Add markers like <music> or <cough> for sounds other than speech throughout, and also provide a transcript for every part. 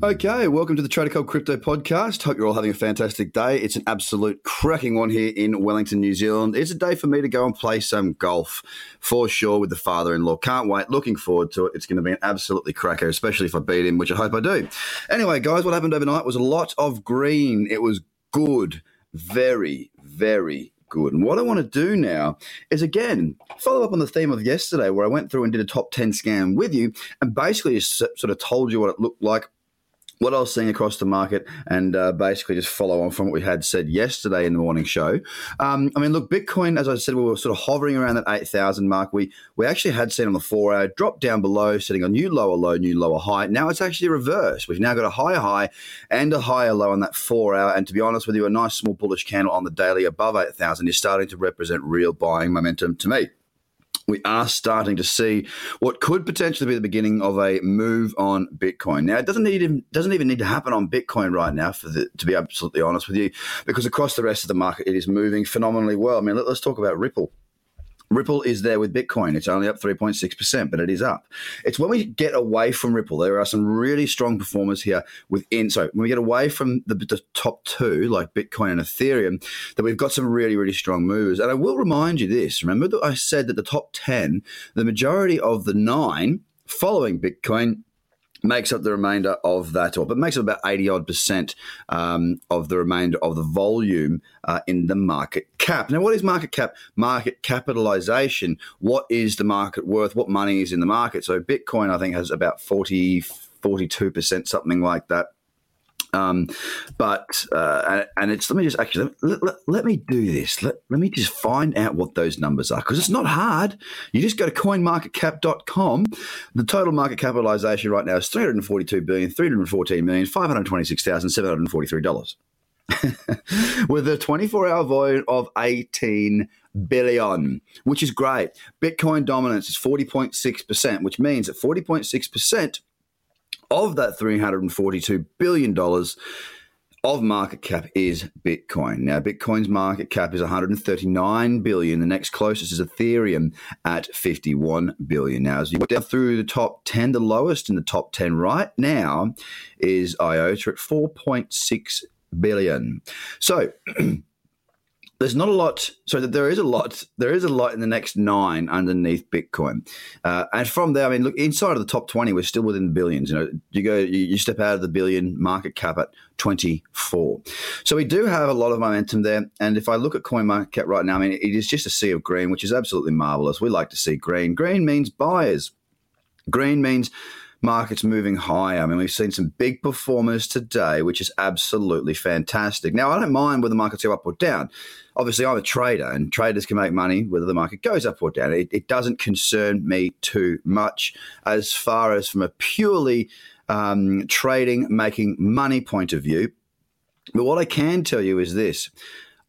Okay, welcome to the Trader Cobb Crypto Podcast. Hope you're all having a fantastic day. It's an absolute cracking one here in Wellington, New Zealand. It's a day for me to go and play some golf for sure with the father in law. Can't wait. Looking forward to it. It's going to be an absolutely cracker, especially if I beat him, which I hope I do. Anyway, guys, what happened overnight was a lot of green. It was good. Very, very good. And what I want to do now is again follow up on the theme of yesterday, where I went through and did a top 10 scan with you and basically just sort of told you what it looked like what I was seeing across the market and uh, basically just follow on from what we had said yesterday in the morning show. Um, I mean, look, Bitcoin, as I said, we were sort of hovering around that 8,000 mark. We we actually had seen on the four hour drop down below, setting a new lower low, new lower high. Now it's actually reversed. We've now got a higher high and a higher low on that four hour. And to be honest with you, a nice small bullish candle on the daily above 8,000 is starting to represent real buying momentum to me we are starting to see what could potentially be the beginning of a move on Bitcoin. Now, it doesn't need doesn't even need to happen on Bitcoin right now, for the, to be absolutely honest with you, because across the rest of the market, it is moving phenomenally well. I mean, let, us talk about Ripple. Ripple is there with Bitcoin. It's only up 3.6%, but it is up. It's when we get away from Ripple, there are some really strong performers here within. So when we get away from the, the top two, like Bitcoin and Ethereum, that we've got some really, really strong movers. And I will remind you this remember that I said that the top 10, the majority of the nine following Bitcoin makes up the remainder of that, or but makes up about 80 odd percent um, of the remainder of the volume uh, in the market cap. Now, what is market cap? Market capitalization. What is the market worth? What money is in the market? So, Bitcoin, I think, has about 40, 42%, something like that. Um, but uh, and, it's let me just actually let, let, let, me do this. Let, let me just find out what those numbers are because it's not hard. You just go to coinmarketcap.com. The total market capitalization right now is 342 billion, 314 million, 526,743 dollars. <laughs> with a 24 hour volume of 18 billion, which is great. Bitcoin dominance is 40.6%, which means that 40.6% of that $342 billion of market cap is Bitcoin. Now, Bitcoin's market cap is 139 billion. The next closest is Ethereum at 51 billion. Now, as you work down through the top 10, the lowest in the top 10 right now is IOTA at 4.6 billion. So, <clears throat> there's not a lot. So that there is a lot. There is a lot in the next nine underneath Bitcoin, uh, and from there, I mean, look inside of the top twenty, we're still within the billions. You know, you go, you, you step out of the billion market cap at twenty four. So we do have a lot of momentum there. And if I look at coin market cap right now, I mean, it is just a sea of green, which is absolutely marvelous. We like to see green. Green means buyers. Green means markets moving higher. I mean, we've seen some big performers today, which is absolutely fantastic. Now, I don't mind whether the markets go up or down. Obviously, I'm a trader, and traders can make money whether the market goes up or down. It, it doesn't concern me too much as far as from a purely um, trading, making money point of view. But what I can tell you is this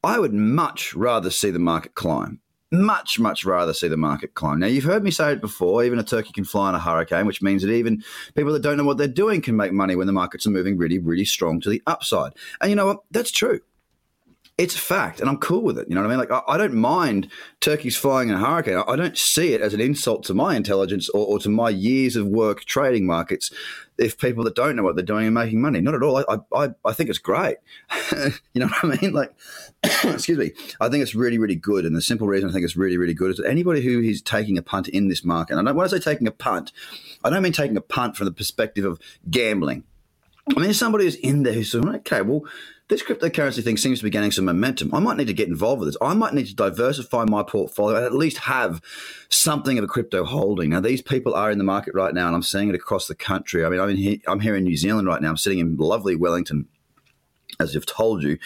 I would much rather see the market climb much, much rather see the market climb. Now, you've heard me say it before even a turkey can fly in a hurricane, which means that even people that don't know what they're doing can make money when the markets are moving really, really strong to the upside. And you know what? That's true it's a fact, and I'm cool with it. You know what I mean? Like, I, I don't mind turkeys flying in a hurricane. I, I, don't see it as an insult to my intelligence or, or, to my years of work trading markets. If people that don't know what they're doing are making money, not at all. I, I, I think it's great. <laughs> you know what I mean? Like, <coughs> excuse me. I think it's really, really good. And the simple reason I think it's really, really good is that anybody who is taking a punt in this market, and when I say taking a punt, I don't mean taking a punt from the perspective of gambling. I mean, somebody who's in there who's okay, well, this cryptocurrency thing seems to be gaining some momentum. I might need to get involved with this. I might need to diversify my portfolio and at least have something of a crypto holding. Now, these people are in the market right now, and I'm seeing it across the country. I mean, I'm, in I'm here in New Zealand right now. I'm sitting in lovely Wellington as I've told you.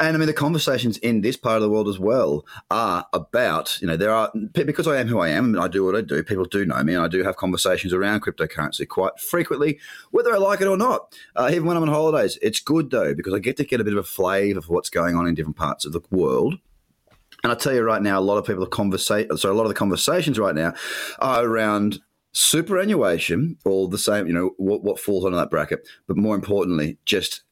And I mean, the conversations in this part of the world as well are about, you know, there are, because I am who I am and I do what I do, people do know me and I do have conversations around cryptocurrency quite frequently, whether I like it or not. Uh, even when I'm on holidays, it's good though, because I get to get a bit of a flavor for what's going on in different parts of the world. And I tell you right now, a lot of people are conversation. So a lot of the conversations right now are around superannuation, or the same, you know, what, what falls under that bracket, but more importantly, just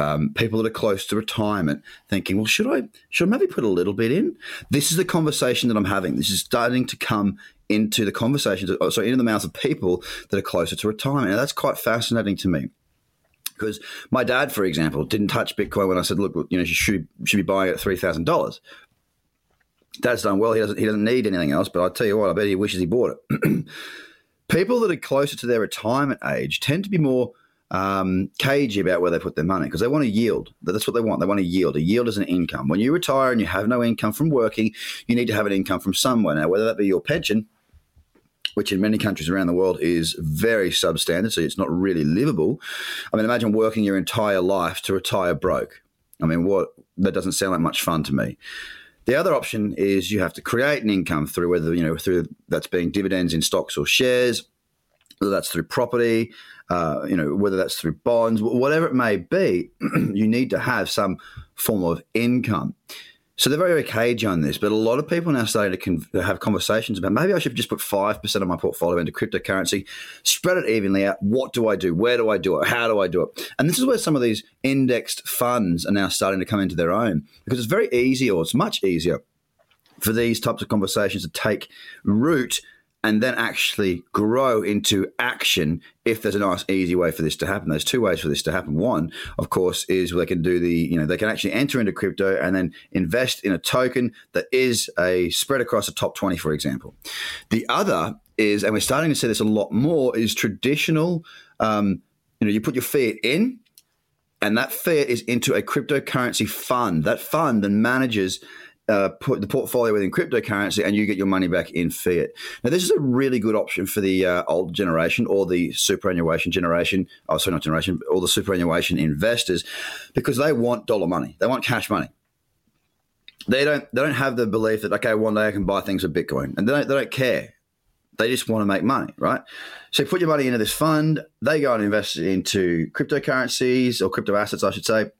um, people that are close to retirement, thinking, well, should I should I maybe put a little bit in? This is the conversation that I'm having. This is starting to come into the conversations, oh, sorry, into the mouths of people that are closer to retirement. Now that's quite fascinating to me because my dad, for example, didn't touch Bitcoin when I said, "Look, you know, you should should be buying it at three thousand dollars." Dad's done well. He doesn't he doesn't need anything else. But I tell you what, I bet he wishes he bought it. <clears throat> People that are closer to their retirement age tend to be more um, cagey about where they put their money because they want to yield. That's what they want. They want to yield. A yield is an income. When you retire and you have no income from working, you need to have an income from somewhere. Now, whether that be your pension, which in many countries around the world is very substandard, so it's not really livable. I mean, imagine working your entire life to retire broke. I mean, what that doesn't sound like much fun to me. The other option is you have to create an income through whether you know through that's being dividends in stocks or shares, whether that's through property, uh, you know whether that's through bonds, whatever it may be. <clears throat> you need to have some form of income. So they're very, very cagey on this, but a lot of people now starting to con- have conversations about maybe I should just put 5% of my portfolio into cryptocurrency, spread it evenly out. What do I do? Where do I do it? How do I do it? And this is where some of these indexed funds are now starting to come into their own because it's very easy or it's much easier for these types of conversations to take root and then actually grow into action if there's a nice easy way for this to happen. There's two ways for this to happen. One of course is they can do the you know they can actually enter into crypto and then invest in a token that is a spread across a top 20 for example. The other is and we're starting to see this a lot more is traditional um, you know you put your fiat in and that fiat is into a cryptocurrency fund. That fund then manages uh, put the portfolio within cryptocurrency and you get your money back in fiat. Now, this is a really good option for the uh, old generation or the superannuation generation, oh, sorry, not generation, or the superannuation investors because they want dollar money. They want cash money. They don't, they don't have the belief that, okay, one day I can buy things with Bitcoin and they don't, they don't care. They just want to make money, right? So put your money into this fund. They go and invest into cryptocurrencies or crypto assets, I should say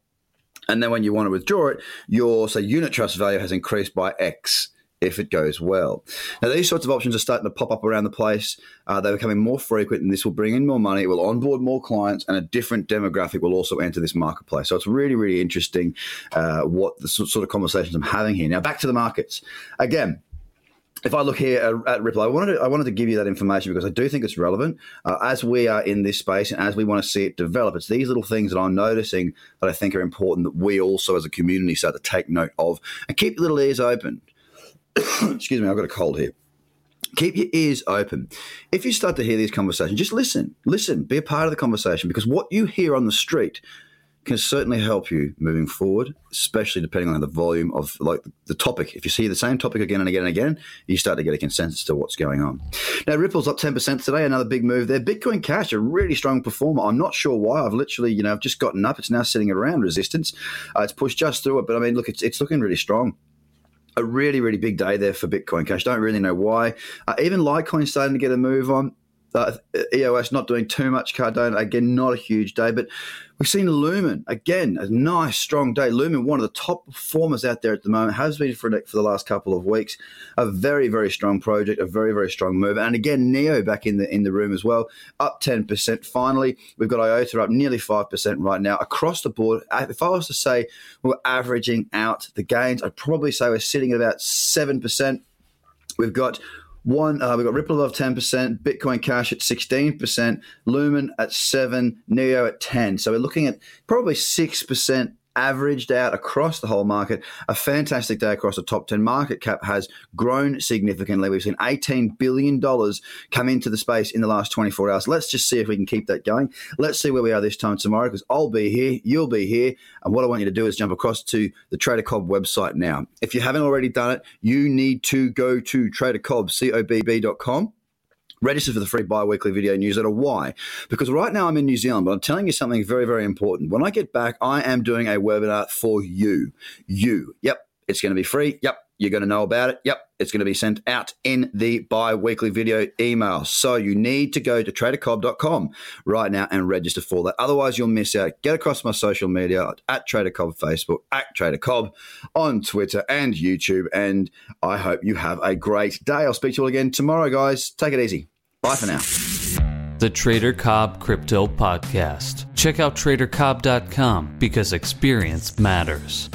and then when you want to withdraw it, your say unit trust value has increased by X if it goes well. Now, these sorts of options are starting to pop up around the place. Uh, they're becoming more frequent, and this will bring in more money. It will onboard more clients, and a different demographic will also enter this marketplace. So it's really, really interesting uh, what the sort of conversations I'm having here. Now, back to the markets. Again, if I look here at, at, Ripple, I wanted to, I wanted to give you that information because I do think it's relevant uh, as we are in this space and as we want to see it develop. It's these little things that I'm noticing that I think are important that we also as a community start to take note of and keep your little ears open. <coughs> Excuse me, I've got a cold here. Keep your ears open. If you start to hear these conversations, just listen. Listen. Be a part of the conversation because what you hear on the street can certainly help you moving forward, especially depending on the volume of like the topic. If you see the same topic again and again and again, you start to get a consensus to what's going on. Now, Ripple's up 10% today, another big move there. Bitcoin Cash, a really strong performer. I'm not sure why. I've literally, you know, I've just gotten up. It's now sitting around resistance. Uh, it's pushed just through it, but I mean, look, it's, it's looking really strong a really, really big day there for Bitcoin Cash. Don't really know why. Uh, even Litecoin starting to get a move on. Uh, EOS not doing too much Cardano. Again, not a huge day, but We've seen Lumen again, a nice strong day. Lumen, one of the top performers out there at the moment, has been for, for the last couple of weeks. A very, very strong project, a very, very strong move. And again, Neo back in the in the room as well, up ten percent. Finally, we've got IOTA up nearly five percent right now across the board. If I was to say we're averaging out the gains, I'd probably say we're sitting at about seven percent. We've got one, uh, we've got Ripple above 10%, Bitcoin Cash at 16%, Lumen at 7 Neo at 10 So we're looking at probably 6% averaged out across the whole market. A fantastic day across the top 10. Market cap has grown significantly. We've seen $18 billion come into the space in the last 24 hours. Let's just see if we can keep that going. Let's see where we are this time tomorrow because I'll be here, you'll be here. And what I want you to do is jump across to the Trader Cobb website now. If you haven't already done it, you need to go to tradercobb.com register for the free bi-weekly video newsletter. Why? Because right now I'm in New Zealand, but I'm telling you something very, very important. When I get back, I am doing a webinar for you. You. Yep. It's going to be free. Yep. You're going to know about it. Yep. It's going to be sent out in the bi weekly video email. So you need to go to tradercobb.com right now and register for that. Otherwise, you'll miss out. Get across my social media at TraderCobb Facebook, at TraderCobb on Twitter and YouTube. And I hope you have a great day. I'll speak to you all again tomorrow, guys. Take it easy. Bye for now. the Trader Cobb Crypto Podcast. Check out tradercobb.com because experience matters.